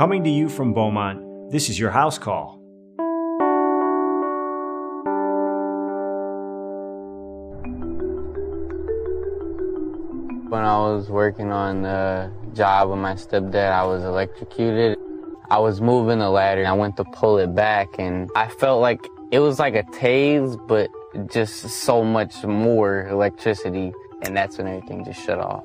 Coming to you from Beaumont, this is your house call. When I was working on the job with my stepdad, I was electrocuted. I was moving the ladder. And I went to pull it back and I felt like it was like a tase, but just so much more electricity. And that's when everything just shut off.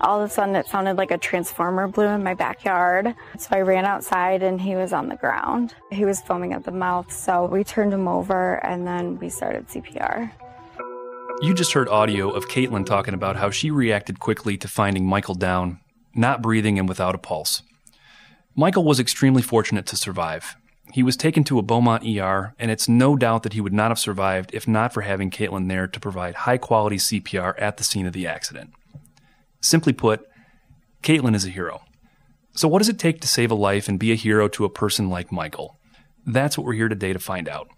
All of a sudden, it sounded like a transformer blew in my backyard. So I ran outside and he was on the ground. He was foaming at the mouth. So we turned him over and then we started CPR. You just heard audio of Caitlin talking about how she reacted quickly to finding Michael down, not breathing and without a pulse. Michael was extremely fortunate to survive. He was taken to a Beaumont ER, and it's no doubt that he would not have survived if not for having Caitlin there to provide high quality CPR at the scene of the accident. Simply put, Caitlin is a hero. So, what does it take to save a life and be a hero to a person like Michael? That's what we're here today to find out.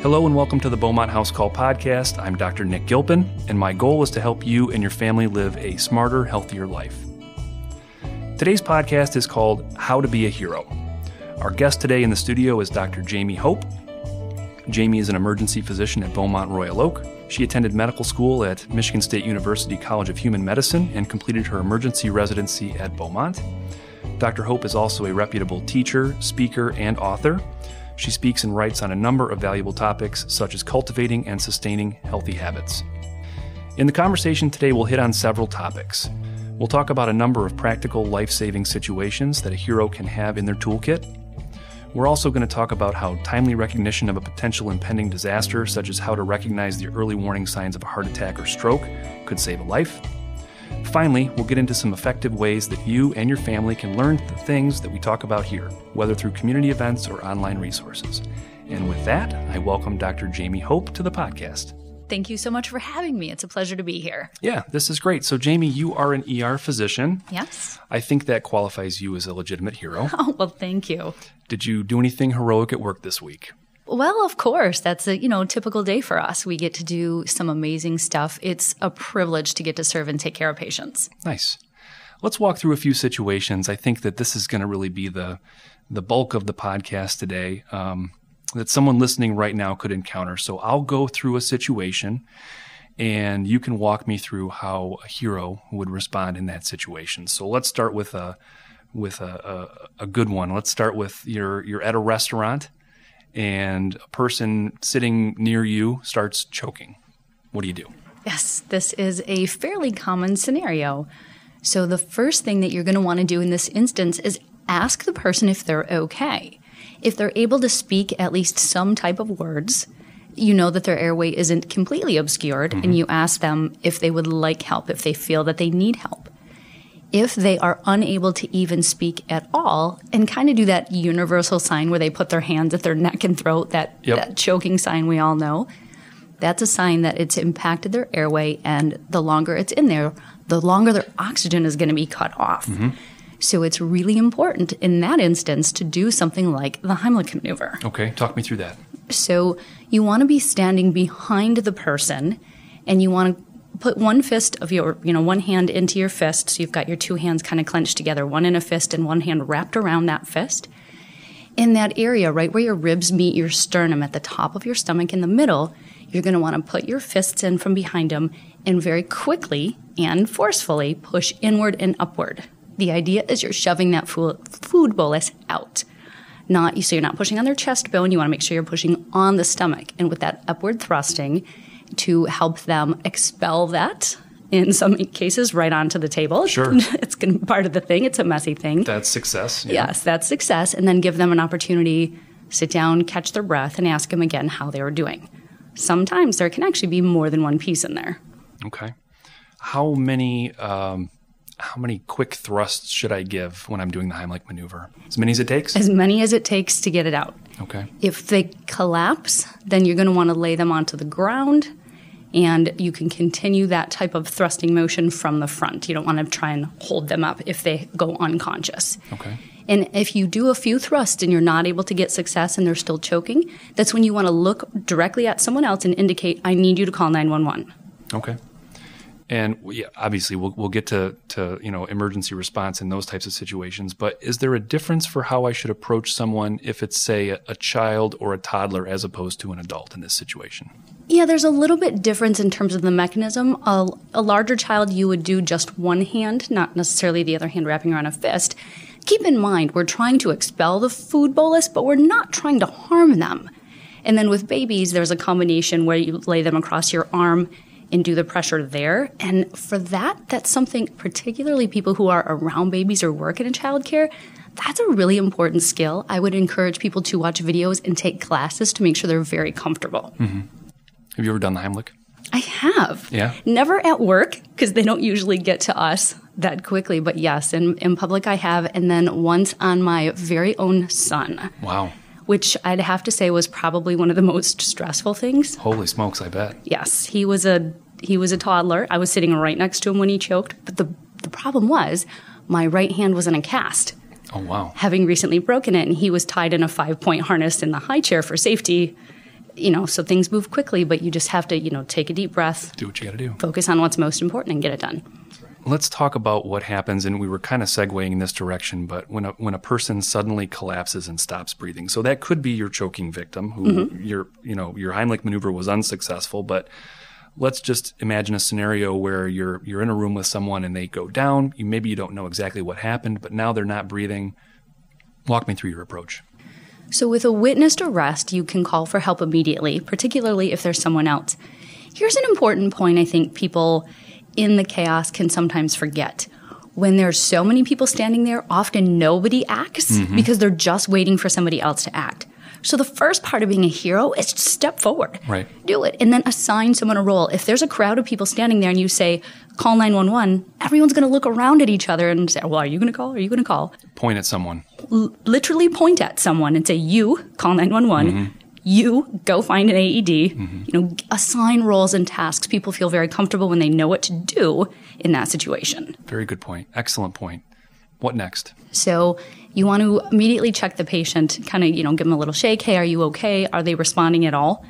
Hello and welcome to the Beaumont House Call podcast. I'm Dr. Nick Gilpin, and my goal is to help you and your family live a smarter, healthier life. Today's podcast is called How to Be a Hero. Our guest today in the studio is Dr. Jamie Hope. Jamie is an emergency physician at Beaumont Royal Oak. She attended medical school at Michigan State University College of Human Medicine and completed her emergency residency at Beaumont. Dr. Hope is also a reputable teacher, speaker, and author. She speaks and writes on a number of valuable topics, such as cultivating and sustaining healthy habits. In the conversation today, we'll hit on several topics. We'll talk about a number of practical life saving situations that a hero can have in their toolkit. We're also going to talk about how timely recognition of a potential impending disaster, such as how to recognize the early warning signs of a heart attack or stroke, could save a life. Finally, we'll get into some effective ways that you and your family can learn the things that we talk about here, whether through community events or online resources. And with that, I welcome Dr. Jamie Hope to the podcast. Thank you so much for having me. It's a pleasure to be here. Yeah, this is great. So, Jamie, you are an ER physician. Yes. I think that qualifies you as a legitimate hero. Oh, well, thank you. Did you do anything heroic at work this week? Well, of course, that's a, you know, typical day for us. We get to do some amazing stuff. It's a privilege to get to serve and take care of patients. Nice. Let's walk through a few situations. I think that this is going to really be the the bulk of the podcast today um, that someone listening right now could encounter. So I'll go through a situation, and you can walk me through how a hero would respond in that situation. So let's start with a with a, a, a good one. Let's start with you're you're at a restaurant and a person sitting near you starts choking. What do you do? Yes, this is a fairly common scenario. So, the first thing that you're going to want to do in this instance is ask the person if they're okay. If they're able to speak at least some type of words, you know that their airway isn't completely obscured, mm-hmm. and you ask them if they would like help, if they feel that they need help if they are unable to even speak at all and kind of do that universal sign where they put their hands at their neck and throat, that, yep. that choking sign we all know, that's a sign that it's impacted their airway. And the longer it's in there, the longer their oxygen is going to be cut off. Mm-hmm. So it's really important in that instance to do something like the Heimlich maneuver. Okay, talk me through that. So you want to be standing behind the person and you want to put one fist of your, you know, one hand into your fist. So you've got your two hands kind of clenched together, one in a fist and one hand wrapped around that fist. In that area, right where your ribs meet your sternum at the top of your stomach in the middle, you're going to want to put your fists in from behind them and very quickly and forcefully push inward and upward. The idea is you're shoving that food bolus out. Not so you're not pushing on their chest bone, you want to make sure you're pushing on the stomach. And with that upward thrusting, to help them expel that in some cases right onto the table. Sure. It's part of the thing. It's a messy thing. That's success. Yeah. Yes, that's success. And then give them an opportunity, sit down, catch their breath, and ask them again how they were doing. Sometimes there can actually be more than one piece in there. Okay. How many um, how many quick thrusts should I give when I'm doing the Heimlich maneuver? As many as it takes? As many as it takes to get it out. Okay. If they collapse, then you're going to want to lay them onto the ground and you can continue that type of thrusting motion from the front. You don't want to try and hold them up if they go unconscious. Okay. And if you do a few thrusts and you're not able to get success and they're still choking, that's when you want to look directly at someone else and indicate, I need you to call 911. Okay. And obviously, we'll, we'll get to, to you know emergency response in those types of situations. But is there a difference for how I should approach someone if it's say a, a child or a toddler as opposed to an adult in this situation? Yeah, there's a little bit difference in terms of the mechanism. A, a, larger child, you would do just one hand, not necessarily the other hand wrapping around a fist. Keep in mind, we're trying to expel the food bolus, but we're not trying to harm them. And then with babies, there's a combination where you lay them across your arm do the pressure there. And for that, that's something particularly people who are around babies or work in childcare. That's a really important skill. I would encourage people to watch videos and take classes to make sure they're very comfortable. Mm-hmm. Have you ever done the Heimlich? I have. Yeah. Never at work because they don't usually get to us that quickly. But yes, in, in public I have. And then once on my very own son. Wow which I'd have to say was probably one of the most stressful things. Holy smokes, I bet. Yes, he was a he was a toddler. I was sitting right next to him when he choked, but the the problem was my right hand was in a cast. Oh wow. Having recently broken it and he was tied in a 5-point harness in the high chair for safety. You know, so things move quickly, but you just have to, you know, take a deep breath. Do what you got to do. Focus on what's most important and get it done let's talk about what happens. And we were kind of segueing in this direction, but when a, when a person suddenly collapses and stops breathing, so that could be your choking victim who mm-hmm. your, you know, your Heimlich maneuver was unsuccessful, but let's just imagine a scenario where you're, you're in a room with someone and they go down. You, maybe you don't know exactly what happened, but now they're not breathing. Walk me through your approach. So, with a witnessed arrest, you can call for help immediately, particularly if there's someone else. Here's an important point I think people in the chaos can sometimes forget. When there's so many people standing there, often nobody acts mm-hmm. because they're just waiting for somebody else to act. So the first part of being a hero is to step forward. Right. Do it. And then assign someone a role. If there's a crowd of people standing there and you say, call 911, everyone's going to look around at each other and say, well, are you going to call? Are you going to call? Point at someone. L- literally point at someone and say, you call 911. Mm-hmm you go find an AED, mm-hmm. you know, assign roles and tasks. People feel very comfortable when they know what to do in that situation. Very good point. Excellent point. What next? So you want to immediately check the patient, kind of, you know, give them a little shake. Hey, are you okay? Are they responding at all?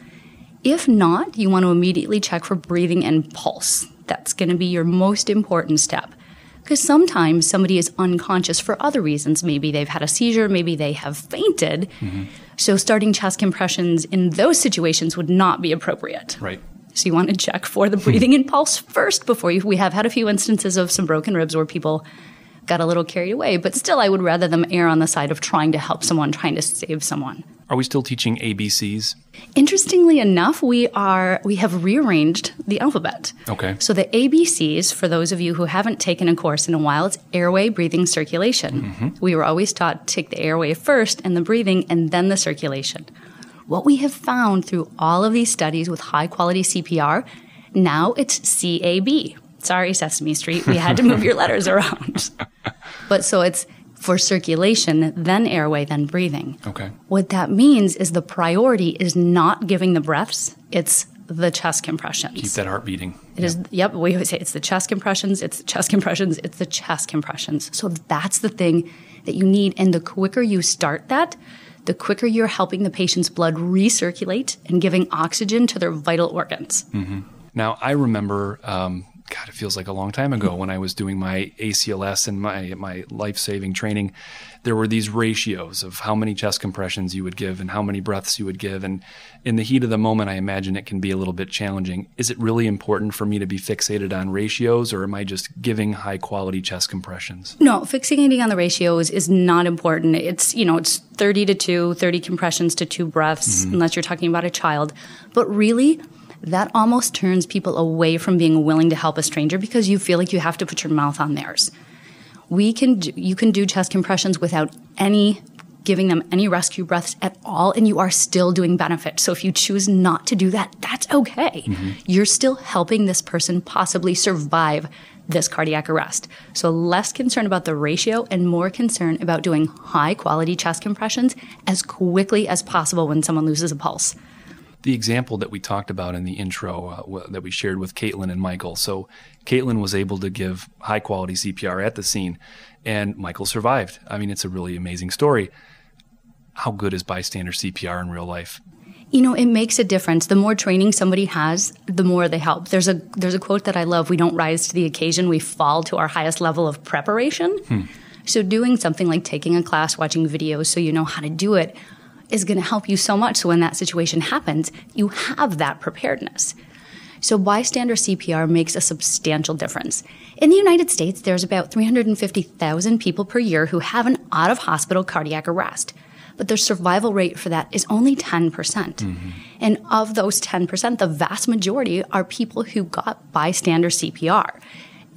If not, you want to immediately check for breathing and pulse. That's going to be your most important step. Because sometimes somebody is unconscious for other reasons. Maybe they've had a seizure, maybe they have fainted. Mm-hmm. So starting chest compressions in those situations would not be appropriate. Right. So you want to check for the breathing and pulse first before you. We have had a few instances of some broken ribs where people got a little carried away, but still, I would rather them err on the side of trying to help someone, trying to save someone. Are we still teaching ABCs? Interestingly enough, we are we have rearranged the alphabet. Okay. So the ABCs, for those of you who haven't taken a course in a while, it's airway, breathing, circulation. Mm-hmm. We were always taught to take the airway first and the breathing and then the circulation. What we have found through all of these studies with high quality CPR, now it's CAB. Sorry, Sesame Street, we had to move your letters around. But so it's for circulation, then airway, then breathing. Okay. What that means is the priority is not giving the breaths, it's the chest compressions. Keep that heart beating. It is. yep, we always say it's the chest compressions, it's the chest compressions, it's the chest compressions. So that's the thing that you need. And the quicker you start that, the quicker you're helping the patient's blood recirculate and giving oxygen to their vital organs. Mm-hmm. Now, I remember um, God, it feels like a long time ago when I was doing my ACLS and my my life saving training. There were these ratios of how many chest compressions you would give and how many breaths you would give. And in the heat of the moment, I imagine it can be a little bit challenging. Is it really important for me to be fixated on ratios, or am I just giving high quality chest compressions? No, fixating on the ratios is not important. It's you know it's 30 to 2, 30 compressions to two breaths, mm-hmm. unless you're talking about a child. But really that almost turns people away from being willing to help a stranger because you feel like you have to put your mouth on theirs. We can do, you can do chest compressions without any giving them any rescue breaths at all and you are still doing benefit. So if you choose not to do that, that's okay. Mm-hmm. You're still helping this person possibly survive this cardiac arrest. So less concern about the ratio and more concern about doing high quality chest compressions as quickly as possible when someone loses a pulse the example that we talked about in the intro uh, w- that we shared with Caitlin and Michael. So Caitlin was able to give high quality CPR at the scene, and Michael survived. I mean, it's a really amazing story. How good is bystander CPR in real life? You know, it makes a difference. The more training somebody has, the more they help. There's a there's a quote that I love, we don't rise to the occasion, we fall to our highest level of preparation. Hmm. So doing something like taking a class, watching videos so you know how to do it is going to help you so much so when that situation happens, you have that preparedness. So bystander CPR makes a substantial difference. In the United States, there's about 350,000 people per year who have an out of hospital cardiac arrest. But the survival rate for that is only 10%. percent mm hmm And of those 10%, the vast majority are people who got bystander CPR.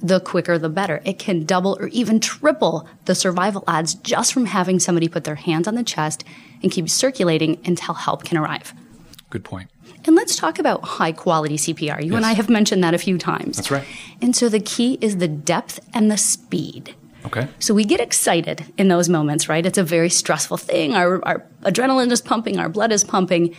The quicker, the better. It can double or even triple the survival odds just from having somebody put their hands on the chest and keep circulating until help can arrive. Good point. And let's talk about high quality CPR. You yes. and I have mentioned that a few times. That's right. And so the key is the depth and the speed. Okay. So we get excited in those moments, right? It's a very stressful thing. Our, our adrenaline is pumping, our blood is pumping.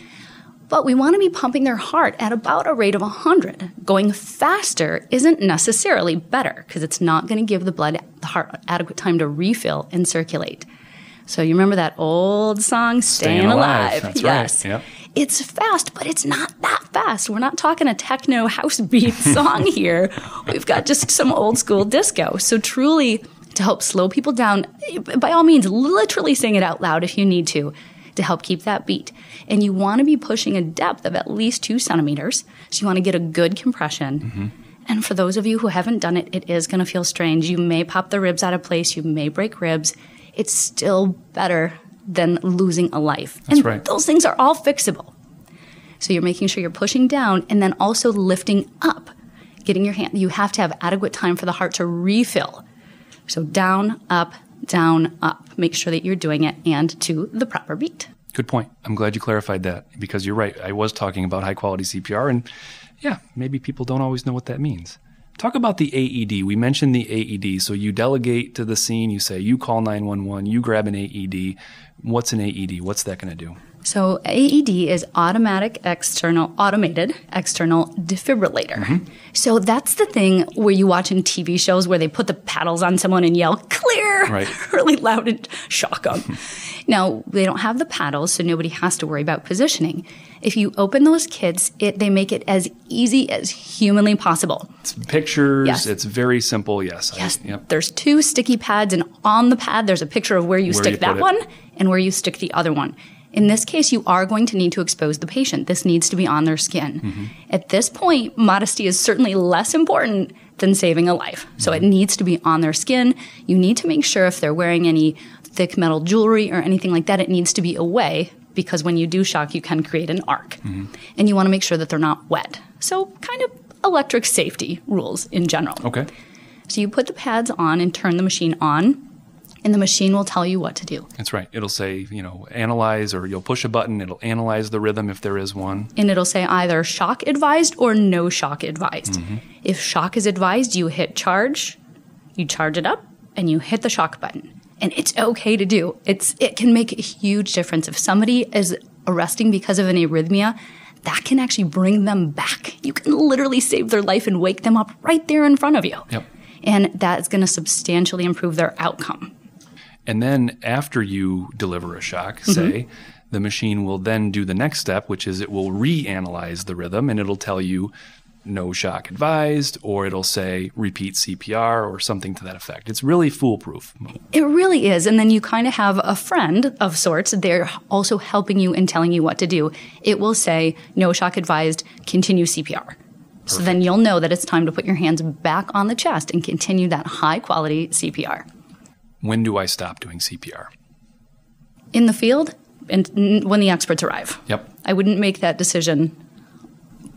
But we want to be pumping their heart at about a rate of 100. Going faster isn't necessarily better because it's not going to give the blood, the heart adequate time to refill and circulate. So you remember that old song, Staying, Staying Alive? alive. Yes. Right. Yep it's fast, but it's not that fast. We're not talking a techno house beat song here. We've got just some old school disco. So truly to help slow people down, by all means, literally sing it out loud if you need to, to help keep that beat. And you want to be pushing a depth of at least two centimeters. So you want to get a good compression. Mm-hmm. And for those of you who haven't done it, it is going to feel strange. You may pop the ribs out of place. You may break ribs. It's still better than losing a life. That's and right. those things are all fixable. So you're making sure you're pushing down and then also lifting up, getting your hand. You have to have adequate time for the heart to refill. So down, up, down, up. Make sure that you're doing it and to the proper beat. Good point. I'm glad you clarified that because you're right. I was talking about high quality CPR and yeah, maybe people don't always know what that means. Talk about the AED. We mentioned the AED. So you delegate to the scene, you say, you call 911, you grab an AED. What's an AED? What's that going to do? So AED is automatic external automated external defibrillator. Mm-hmm. So that's the thing where you watch in TV shows where they put the paddles on someone and yell clear right. really loud and shock them. now they don't have the paddles, so nobody has to worry about positioning. If you open those kits, it they make it as easy as humanly possible. It's pictures. Yes. It's very simple. Yes. Yes. I, yep. There's two sticky pads, and on the pad there's a picture of where you where stick you that one and where you stick the other one. In this case, you are going to need to expose the patient. This needs to be on their skin. Mm-hmm. At this point, modesty is certainly less important than saving a life. So mm-hmm. it needs to be on their skin. You need to make sure if they're wearing any thick metal jewelry or anything like that, it needs to be away because when you do shock, you can create an arc. Mm-hmm. And you want to make sure that they're not wet. So, kind of electric safety rules in general. Okay. So, you put the pads on and turn the machine on and the machine will tell you what to do. That's right. It'll say, you know, analyze, or you'll push a button, it'll analyze the rhythm if there is one. And it'll say either shock advised or no shock advised. Mm-hmm. If shock is advised, you hit charge, you charge it up, and you hit the shock button. And it's okay to do. It's it can make a huge difference. If somebody is arresting because of an arrhythmia, that can actually bring them back. You can literally save their life and wake them up right there in front of you. Yep. And that is going to substantially improve their outcome. And then after you deliver a shock, mm-hmm. say, the machine will then do the next step, which is it will reanalyze the rhythm and it'll tell you no shock advised, or it'll say repeat CPR or something to that effect. It's really foolproof. It really is. And then you kind of have a friend of sorts. They're also helping you and telling you what to do. It will say no shock advised, continue CPR. Perfect. So then you'll know that it's time to put your hands back on the chest and continue that high quality CPR when do I stop doing CPR? In the field and when the experts arrive. Yep. I wouldn't make that decision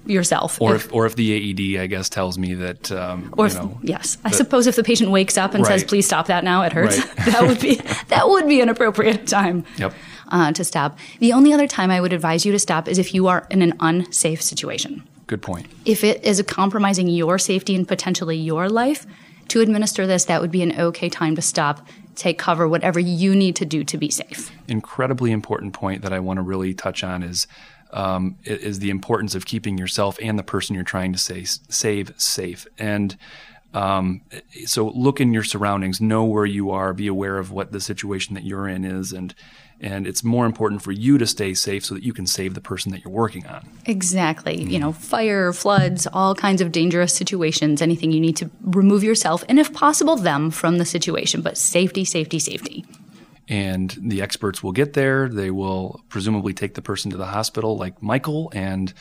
yourself. Or if, if, or if the AED, I guess, tells me that. Um, or if, know, yes, I suppose if the patient wakes up and right. says, "Please stop that now, it hurts," right. that would be that would be an appropriate time. Yep. Uh, to stop. The only other time I would advise you to stop is if you are in an unsafe situation. Good point. If it is compromising your safety and potentially your life, to administer this, that would be an okay time to stop, take cover, whatever you need to do to be safe. Incredibly important point that I want to really touch on is um, is the importance of keeping yourself and the person you're trying to say, save safe. And um, so look in your surroundings, know where you are, be aware of what the situation that you're in is, and And it's more important for you to stay safe so that you can save the person that you're working on. Exactly. You mm-hmm. know, fire, floods, all kinds of dangerous situations, anything you need to remove yourself and, if possible, them from the situation. But safety, safety, safety. And the experts will get there. They will presumably take the person to the hospital, like Michael, and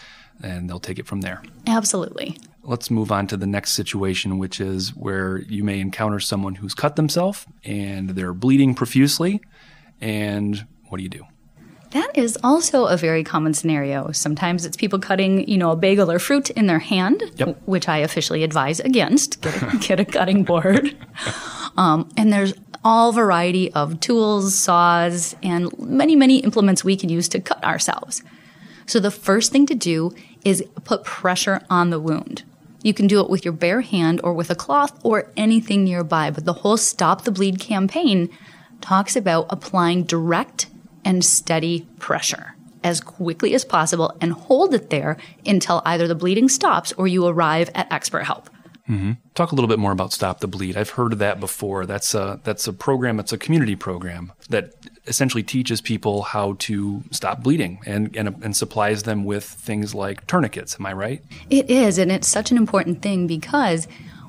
and they'll take it from there. Absolutely. Let's move on to the next situation, which is where you may encounter someone who's cut themselves and they're bleeding profusely. And what do you do? That is also a very common scenario. Sometimes it's people cutting, you know, a bagel or fruit in their hand, Yep. which I officially advise against. Get a, get a cutting board. Um, and there's all variety of tools, saws, and many, many implements we can use to cut ourselves. So the first thing to do is put pressure on the wound. You can do it with your bare hand or with a cloth or anything nearby, but the whole Stop the Bleed campaign talks about applying direct and steady pressure as quickly as possible and hold it there until either the bleeding stops or you arrive at expert help. Mm-hmm. Talk a little bit more about Stop the Bleed. I've heard of that before. That's a that's a program. It's a community program that essentially teaches people how to stop bleeding and and, and supplies them with things like tourniquets. Am I right? It is, and it's such an important thing because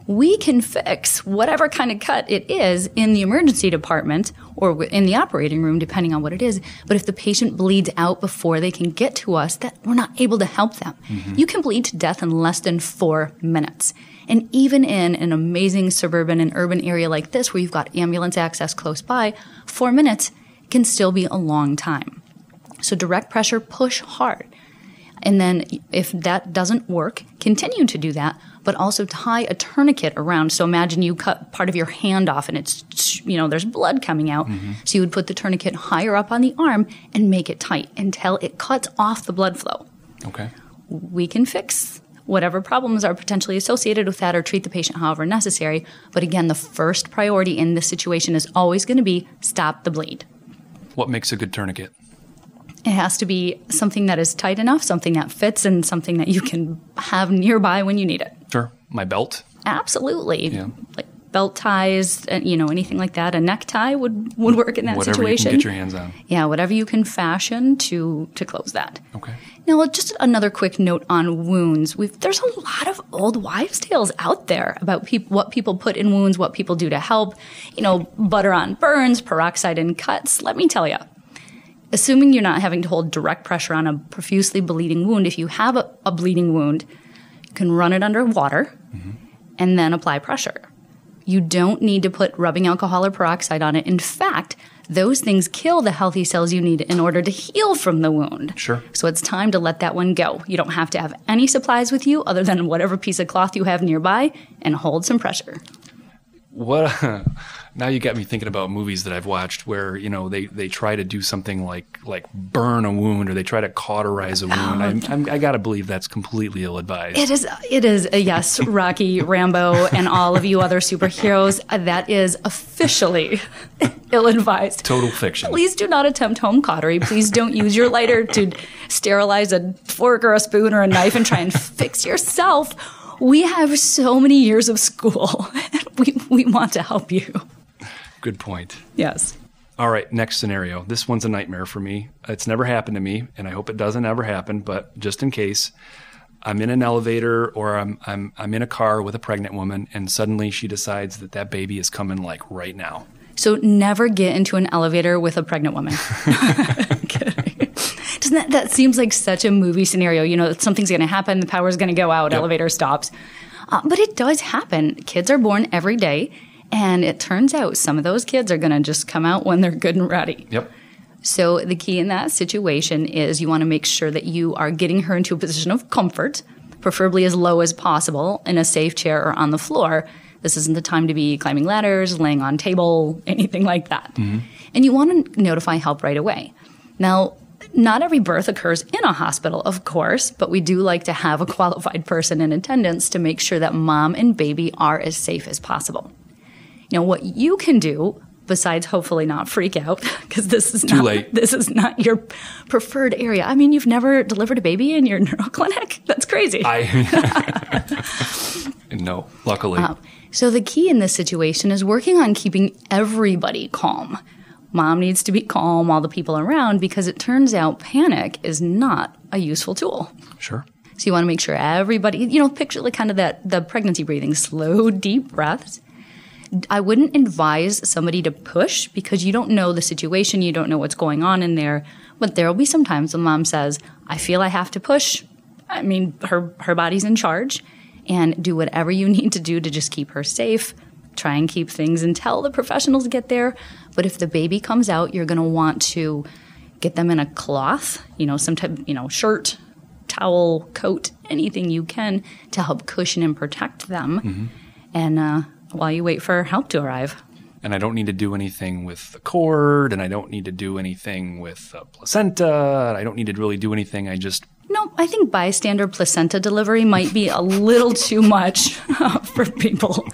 we can fix whatever kind of cut it is in the emergency department or in the operating room, depending on what it is. But if the patient bleeds out before they can get to us, that we're not able to help them. Mm-hmm. You can bleed to death in less than four minutes. And even in an amazing suburban and urban area like this, where you've got ambulance access close by, four minutes can still be a long time. So direct pressure, push hard. And then if that doesn't work, continue to do that, but also tie a tourniquet around. So imagine you cut part of your hand off and it's, you know, there's blood coming out. Mm-hmm. So you would put the tourniquet higher up on the arm and make it tight until it cuts off the blood flow. Okay. We can fix whatever problems are potentially associated with that or treat the patient however necessary. But again, the first priority in this situation is always going to be stop the bleed. What makes a good tourniquet? It has to be something that is tight enough, something that fits, and something that you can have nearby when you need it. Sure. My belt. Absolutely. Yeah. Like belt ties, and, you know, anything like that. A necktie would, would work in that Whatever situation. you can get your hands on. yeah, whatever you can fashion to to close that. Okay. Now, just another quick note on wounds. We've, there's a lot of old wives' tales out there about peop- what people put in wounds, what people do to help. You know, butter on burns, peroxide in cuts. Let me tell you, assuming you're not having to hold direct pressure on a profusely bleeding wound, if you have a, a bleeding wound, you can run it under water and then apply pressure. You don't need to put rubbing alcohol or peroxide on it. In fact, those things kill the healthy cells you need in order to heal from the wound. Sure. So it's time to let that one go. You don't have to have any supplies with you other than whatever piece of cloth you have nearby and hold some pressure. What? now you got me thinking about movies that I've watched where you know they, they try to do something like like burn a wound or they try to cauterize a wound. I'm, I'm, I got to believe that's completely ill advised. It is, it is, a yes, Rocky, Rambo, and all of you other superheroes. uh, That is officially ill advised. Total fiction. Please do not attempt home cautery. Please don't use your lighter to sterilize a fork or a spoon or a knife and try and fix yourself. We have so many years of school. We, we want to help you. Good point. Yes. All right, next scenario. This one's a nightmare for me. It's never happened to me, and I hope it doesn't ever happen. But just in case, I'm in an elevator or I'm I'm I'm in a car with a pregnant woman, and suddenly she decides that that baby is coming like right now. So never get into an elevator with a pregnant woman. Doesn't that, that seems like such a movie scenario? You know, something's going to happen, the power's going to go out, elevator stops. Uh, but it does happen. Kids are born every day, and it turns out some of those kids are going to just come out when they're good and ready. Yep. So the key in that situation is you want to make sure that you are getting her into a position of comfort, preferably as low as possible in a safe chair or on the floor. This isn't the time to be climbing ladders, laying on table, anything like that. And you want to notify help right away. Now, not every birth occurs in a hospital, of course, but we do like to have a qualified person in attendance to make sure that mom and baby are as safe as possible. You know, what you can do, besides hopefully not freak out, because this is Too not, late. this is not your preferred area. I mean, you've never delivered a baby in your neuro clinic? That's crazy. I no, luckily. Um, so the key in this situation is working on keeping everybody calm. Mom needs to be calm, all the people around, because it turns out panic is not a useful tool. Sure. So you want to make sure everybody, you know, picture like kind of that the pregnancy breathing, slow, deep breaths. I wouldn't advise somebody to push because you don't know the situation, you don't know what's going on in there. But there will be some times when mom says, "I feel I have to push." I mean, her her body's in charge, and do whatever you need to do to just keep her safe. Try and keep things until the professionals get there. But if the baby comes out, you're going to want to get them in a cloth, you know, some type, you know, shirt, towel, coat, anything you can to help cushion and protect them. Mm-hmm. And uh, while you wait for help to arrive. And I don't need to do anything with the cord, and I don't need to do anything with the placenta. I don't need to really do anything. I just No, I think bystander placenta delivery might be a little too much for people.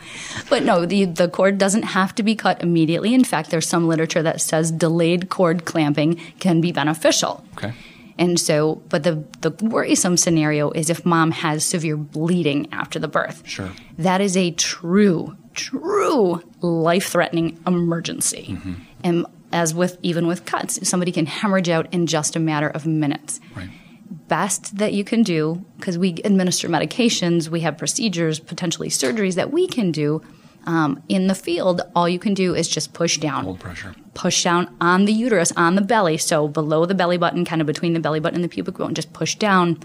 But no, the, the cord doesn't have to be cut immediately. In fact, there's some literature that says delayed cord clamping can be beneficial. okay. And so, but the, the worrisome scenario is if mom has severe bleeding after the birth. Sure. That is a true, true life threatening emergency. Mm-hmm. And as with even with cuts, somebody can hemorrhage out in just a matter of minutes. Right. Best that you can do, because we administer medications, we have procedures, potentially surgeries that we can do. Um, in the field, all you can do is just push down Hold pressure. push down on the uterus, on the belly, so below the belly button, kind of between the belly button and the pubic bone, just push down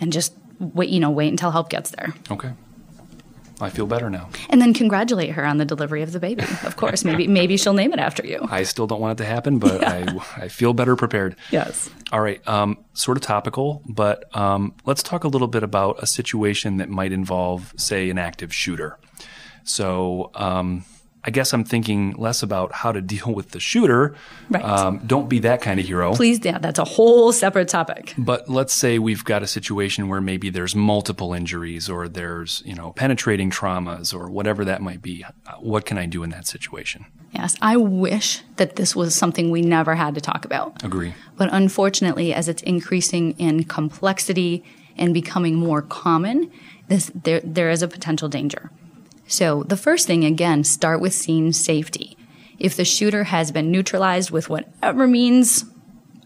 and just wait, you know, wait until help gets there. Okay. I feel better now. And then congratulate her on the delivery of the baby. Of course, maybe maybe she'll name it after you. I still don't want it to happen, but I, I feel better prepared. Yes. All right. Um, sort of topical, but um, let's talk a little bit about a situation that might involve, say, an active shooter. So um, I guess I'm thinking less about how to deal with the shooter. Right. Um, don't be that kind of hero. Please, yeah, that's a whole separate topic. But let's say we've got a situation where maybe there's multiple injuries or there's, you know, penetrating traumas or whatever that might be. What can I do in that situation? Yes, I wish that this was something we never had to talk about. Agree. But unfortunately, as it's increasing in complexity and becoming more common, this, there, there is a potential danger. So the first thing, again, start with scene safety. If the shooter has been neutralized with whatever means,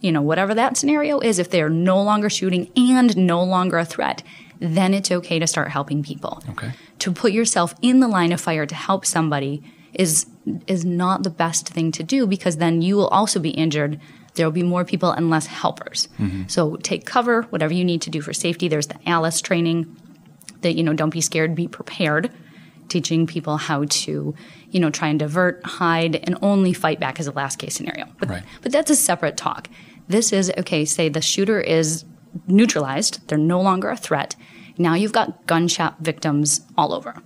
you know, whatever that scenario is, if they're no longer shooting and no longer a threat, then it's okay to start helping people. Okay. To put yourself in the line of fire to help somebody is is not the best thing to do because then you will also be injured. There will be more people and less helpers. Mm-hmm. So take cover, whatever you need to do for safety. There's the ALICE training that you know don't be scared, be prepared. Teaching people how to, you know, try and divert, hide, and only fight back as a last case scenario. But Right. but that's a separate talk. This is okay. Say the shooter is neutralized; they're no longer a threat. Now you've got gunshot victims all over.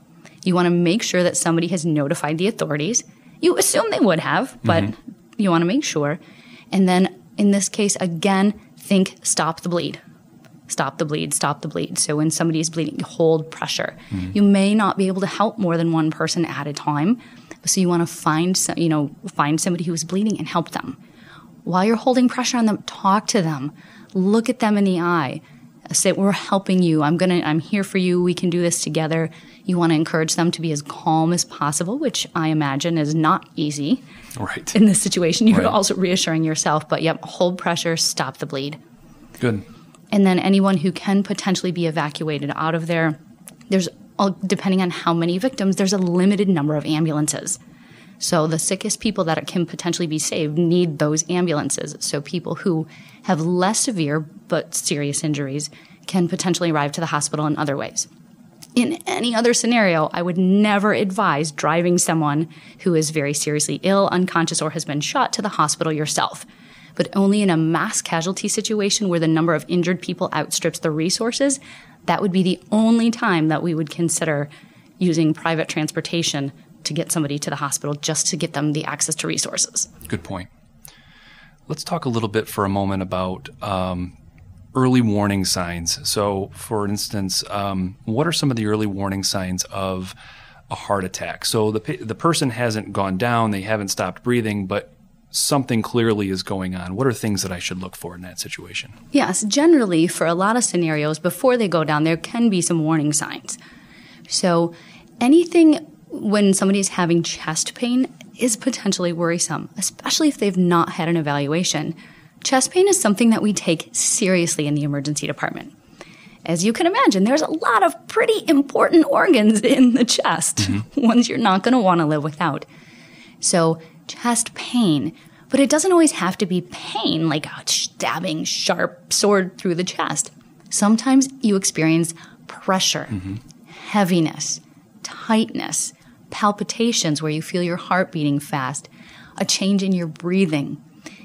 You want to make sure that somebody has notified the authorities. You assume they would have, but mm-hmm. you want to make sure. And then in this case, again, think stop the bleed. Stop the bleed, stop the bleed. So when somebody is bleeding, you hold pressure. You may not be able to help more than one person at a time. So you want to find, some, you know, find somebody who is bleeding and help them. While you're holding pressure on them, talk to them. Look at them in the eye. Say, we're helping you. I'm gonna, I'm here for you. We can do this together. You want to encourage them to be as calm as possible, which I imagine is not easy Right. in this situation. You're Right. also reassuring yourself, but yep, hold pressure, stop the bleed. Good. And then anyone who can potentially be evacuated out of there, there's, depending on how many victims, there's a limited number of ambulances. So the sickest people that can potentially be saved need those ambulances. So people who have less severe but serious injuries can potentially arrive to the hospital in other ways. In any other scenario, I would never advise driving someone who is very seriously ill, unconscious, or has been shot to the hospital yourself. But only in a mass casualty situation where the number of injured people outstrips the resources, that would be the only time that we would consider using private transportation to get somebody to the hospital just to get them the access to resources. Good point. Let's talk a little bit for a moment about um, early warning signs. So, for instance, um, what are some of the early warning signs of a heart attack? So the the person hasn't gone down, they haven't stopped breathing, but something clearly is going on. What are things that I should look for in that situation? Yes, generally, for a lot of scenarios, before they go down, there can be some warning signs. So, anything when somebody's having chest pain, is potentially worrisome, especially if they've not had an evaluation. Chest pain is something that we take seriously in the emergency department. As you can imagine, there's a lot of pretty important organs in the chest, mm-hmm. ones you're not going to want to live without. So, chest pain, but it doesn't always have to be pain, like a stabbing, sharp sword through the chest. Sometimes you experience pressure, mm-hmm. heaviness, tightness, palpitations where you feel your heart beating fast, a change in your breathing.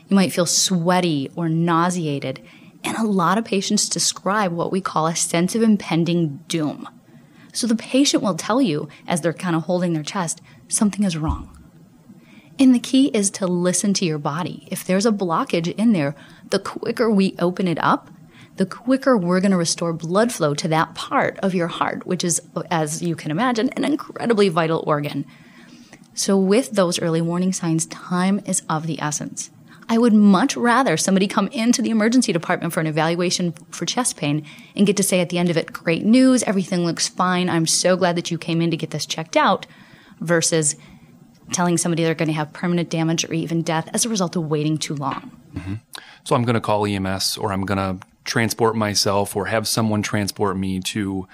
You might feel sweaty or nauseated. And a lot of patients describe what we call a sense of impending doom. So the patient will tell you, as they're kind of holding their chest, something is wrong. And the key is to listen to your body. If there's a blockage in there, the quicker we open it up, the quicker we're going to restore blood flow to that part of your heart, which is, as you can imagine, an incredibly vital organ. So, with those early warning signs, time is of the essence. I would much rather somebody come into the emergency department for an evaluation for chest pain and get to say at the end of it, great news, everything looks fine. I'm so glad that you came in to get this checked out versus telling somebody they're going to have permanent damage or even death as a result of waiting too long. Mm-hmm. So I'm going to call EMS or I'm going to transport myself or have someone transport me to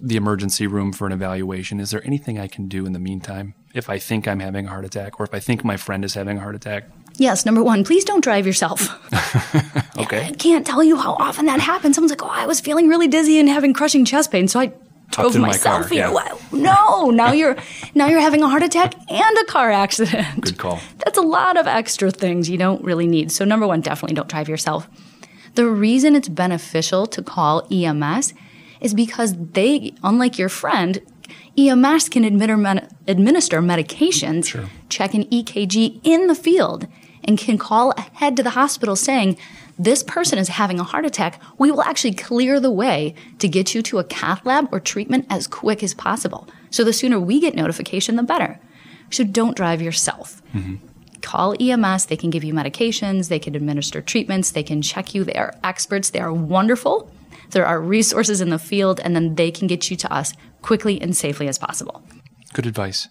the emergency room for an evaluation. Is there anything I can do in the meantime if I think I'm having a heart attack or if I think my friend is having a heart attack? Yes, number one, please don't drive yourself. okay. I can't tell you how often that happens. Someone's like, oh, I was feeling really dizzy and having crushing chest pain, so I drove myself my here. Yeah. No, now you're now you're having a heart attack and a car accident. Good call. That's a lot of extra things you don't really need. So number one, definitely don't drive yourself. The reason it's beneficial to call EMS is because they, unlike your friend, EMS can administer medications, sure. check an EKG in the field, and can call ahead to the hospital saying, this person is having a heart attack. We will actually clear the way to get you to a cath lab or treatment as quick as possible. So the sooner we get notification, the better. So don't drive yourself. Mm-hmm call EMS. They can give you medications, they can administer treatments, they can check you. They are experts, they are wonderful. There are resources in the field, and then they can get you to us quickly and safely as possible. Good advice.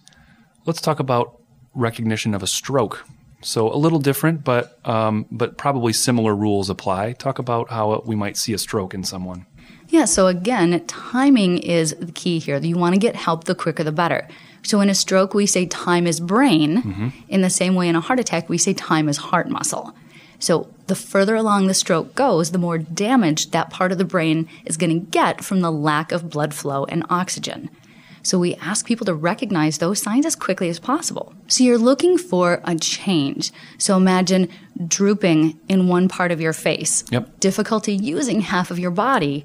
Let's talk about recognition of a stroke. So a little different, but um, but probably similar rules apply. Talk about how we might see a stroke in someone. Yeah. So again, timing is the key here. You want to get help the quicker the better. So in a stroke, we say time is brain. Mm-hmm. In the same way, in a heart attack, we say time is heart muscle. So the further along the stroke goes, the more damage that part of the brain is going to get from the lack of blood flow and oxygen. So we ask people to recognize those signs as quickly as possible. So you're looking for a change. So imagine drooping in one part of your face, yep. difficulty using half of your body,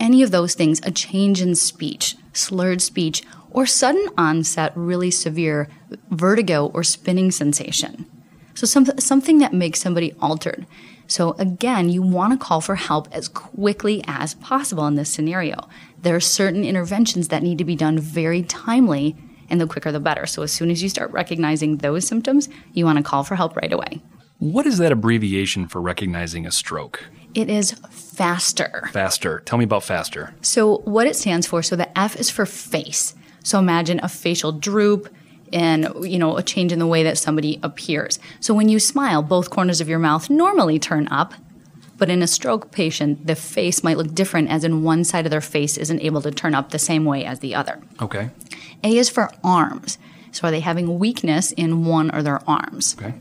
any of those things, a change in speech, slurred speech, or sudden onset, really severe vertigo or spinning sensation. So some, something that makes somebody altered. So again, you want to call for help as quickly as possible in this scenario. There are certain interventions that need to be done very timely, and the quicker the better. So as soon as you start recognizing those symptoms, you want to call for help right away. What is that abbreviation for recognizing a stroke? It is FASTER. FASTER. Tell me about FASTER. So, what it stands for, so the F is for face. So imagine a facial droop and you know a change in the way that somebody appears. So when you smile, both corners of your mouth normally turn up, but in a stroke patient, the face might look different as in one side of their face isn't able to turn up the same way as the other. Okay. A is for arms. So are they having weakness in one or their arms? Okay.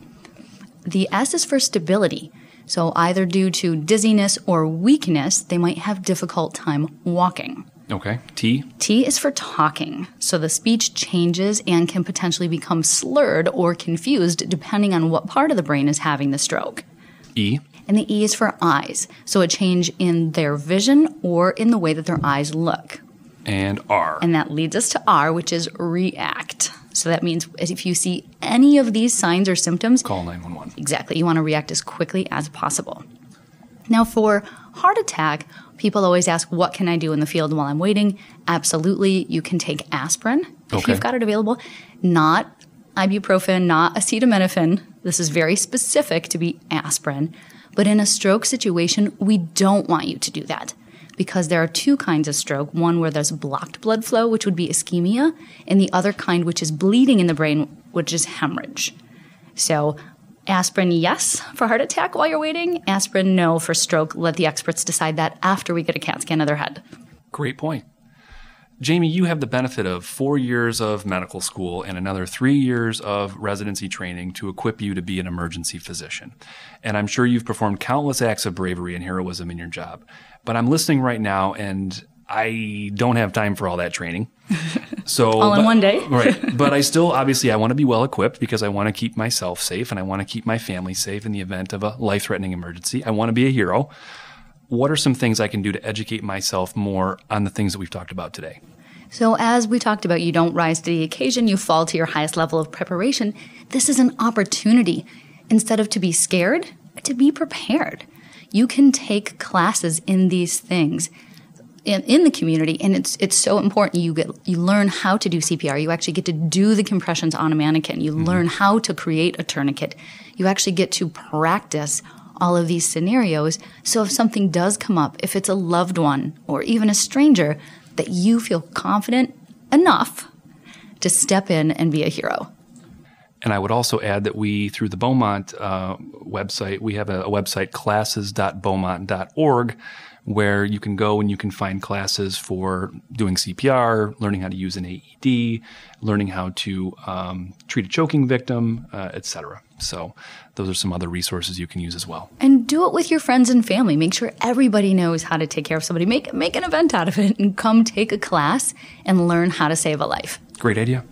The S is for stability. So either due to dizziness or weakness, they might have difficult time walking. Okay. T? T is for talking. So the speech changes and can potentially become slurred or confused depending on what part of the brain is having the stroke. E? And the E is for eyes. So a change in their vision or in the way that their eyes look. And R. And that leads us to R, which is react. So that means if you see any of these signs or symptoms, call 911. Exactly. You want to react as quickly as possible. Now, for heart attack, people always ask, What can I do in the field while I'm waiting? Absolutely, you can take aspirin if okay. you've got it available, not ibuprofen, not acetaminophen. This is very specific to be aspirin. But in a stroke situation, we don't want you to do that because there are two kinds of stroke one where there's blocked blood flow, which would be ischemia, and the other kind, which is bleeding in the brain, which is hemorrhage. So, aspirin, yes, for heart attack while you're waiting. Aspirin, no, for stroke. Let the experts decide that after we get a CAT scan of their head. Great point. Jamie, you have the benefit of four years of medical school and another three years of residency training to equip you to be an emergency physician. And I'm sure you've performed countless acts of bravery and heroism in your job. But I'm listening right now and I don't have time for all that training. So All in but- one day. right. But I still obviously I want to be well equipped because I want to keep myself safe and I want to keep my family safe in the event of a life-threatening emergency. I want to be a hero. What are some things I can do to educate myself more on the things that we've talked about today? So, as we talked about, you don't rise to the occasion, you fall to your highest level of preparation. This is an opportunity. Instead of to be scared, to be prepared. You can take classes in these things in, in the community, and it's it's so important. You get you learn how to do CPR. You actually get to do the compressions on a mannequin. You learn how to create a tourniquet. You actually get to practice all of these scenarios. So if something does come up, if it's a loved one or even a stranger, that you feel confident enough to step in and be a hero. And I would also add that we, through the Beaumont uh, website, we have a, a website, classes.beaumont.org, where you can go and you can find classes for doing CPR, learning how to use an AED, learning how to um, treat a choking victim, uh, etc. So those are some other resources you can use as well. And do it with your friends and family. Make sure everybody knows how to take care of somebody. Make make an event out of it and come take a class and learn how to save a life. Great idea.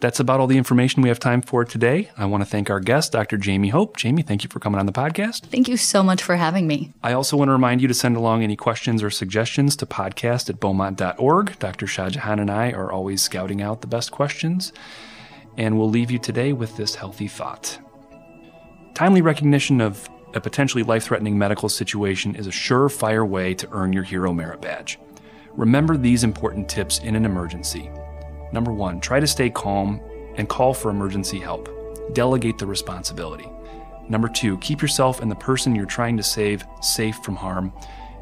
That's about all the information we have time for today. I want to thank our guest, Dr. Jamie Hope. Jamie, thank you for coming on the podcast. Thank you so much for having me. I also want to remind you to send along any questions or suggestions to podcast at beaumont.org. Dr. Shah Jahan and I are always scouting out the best questions. And we'll leave you today with this healthy thought. Timely recognition of a potentially life threatening medical situation is a surefire way to earn your Hero Merit Badge. Remember these important tips in an emergency. Number one, try to stay calm and call for emergency help. Delegate the responsibility. Number two, keep yourself and the person you're trying to save safe from harm.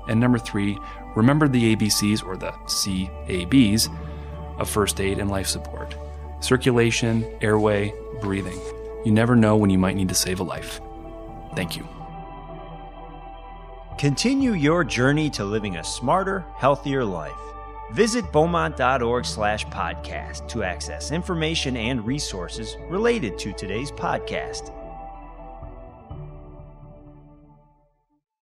And number three, remember the ABCs or the CABs of first aid and life support circulation, airway, breathing. You never know when you might need to save a life. Thank you. Continue your journey to living a smarter, healthier life. Visit beaumont.org slash podcast to access information and resources related to today's podcast.